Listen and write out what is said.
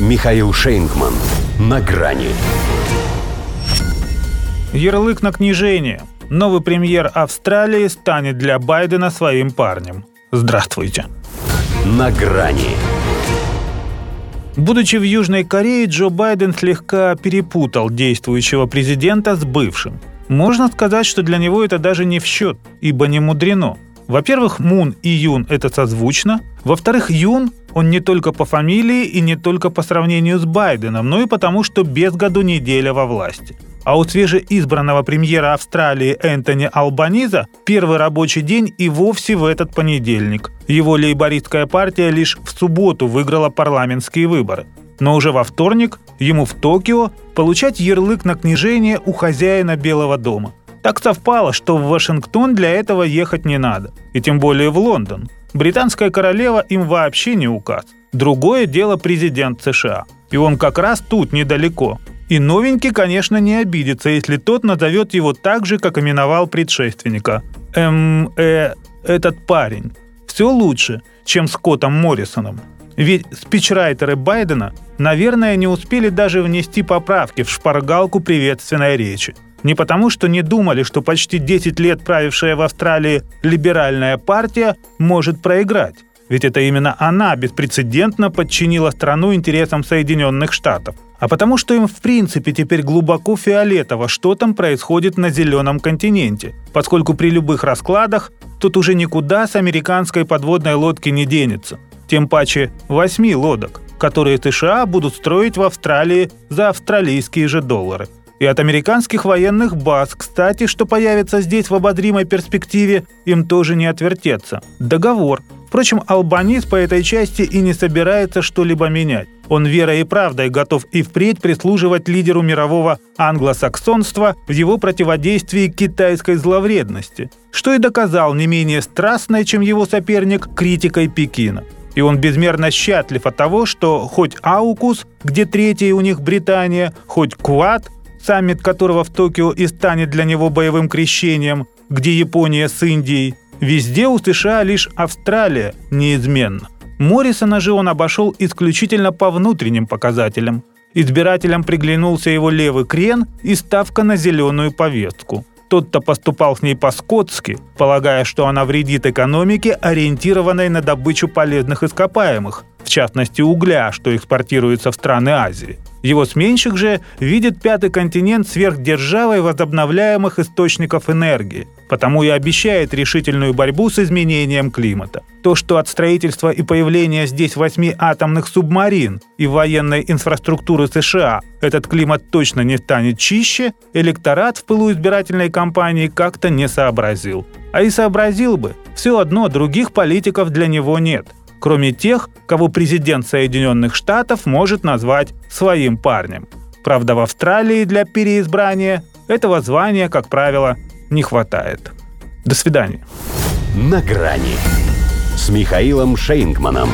Михаил Шейнгман. На грани. Ярлык на книжение. Новый премьер Австралии станет для Байдена своим парнем. Здравствуйте. На грани. Будучи в Южной Корее, Джо Байден слегка перепутал действующего президента с бывшим. Можно сказать, что для него это даже не в счет, ибо не мудрено. Во-первых, Мун и Юн – это созвучно. Во-вторых, Юн, он не только по фамилии и не только по сравнению с Байденом, но и потому, что без году неделя во власти. А у свежеизбранного премьера Австралии Энтони Албаниза первый рабочий день и вовсе в этот понедельник. Его лейбористская партия лишь в субботу выиграла парламентские выборы. Но уже во вторник ему в Токио получать ярлык на княжение у хозяина Белого дома – так совпало, что в Вашингтон для этого ехать не надо, и тем более в Лондон. Британская королева им вообще не указ. Другое дело президент США. И он как раз тут, недалеко. И новенький, конечно, не обидится, если тот назовет его так же, как именовал предшественника. Эм, э, этот парень. Все лучше, чем с Котом Моррисоном. Ведь спичрайтеры Байдена, наверное, не успели даже внести поправки в шпаргалку приветственной речи. Не потому, что не думали, что почти 10 лет правившая в Австралии либеральная партия может проиграть. Ведь это именно она беспрецедентно подчинила страну интересам Соединенных Штатов. А потому что им в принципе теперь глубоко фиолетово, что там происходит на зеленом континенте, поскольку при любых раскладах тут уже никуда с американской подводной лодки не денется. Тем паче восьми лодок, которые США будут строить в Австралии за австралийские же доллары – и от американских военных баз, кстати, что появится здесь в обозримой перспективе, им тоже не отвертеться. Договор. Впрочем, Албанис по этой части и не собирается что-либо менять. Он верой и правдой готов и впредь прислуживать лидеру мирового англосаксонства в его противодействии китайской зловредности, что и доказал не менее страстной, чем его соперник, критикой Пекина. И он безмерно счастлив от того, что хоть Аукус, где третья у них Британия, хоть Квад, саммит которого в Токио и станет для него боевым крещением, где Япония с Индией. Везде у США лишь Австралия неизменно. Моррисона же он обошел исключительно по внутренним показателям. Избирателям приглянулся его левый крен и ставка на зеленую повестку. Тот-то поступал с ней по-скотски, полагая, что она вредит экономике, ориентированной на добычу полезных ископаемых, в частности угля, что экспортируется в страны Азии. Его сменщик же видит пятый континент сверхдержавой возобновляемых источников энергии, потому и обещает решительную борьбу с изменением климата. То, что от строительства и появления здесь восьми атомных субмарин и военной инфраструктуры США этот климат точно не станет чище, электорат в пылу избирательной кампании как-то не сообразил. А и сообразил бы, все одно других политиков для него нет – кроме тех, кого президент Соединенных Штатов может назвать своим парнем. Правда, в Австралии для переизбрания этого звания, как правило, не хватает. До свидания. На грани с Михаилом Шейнгманом.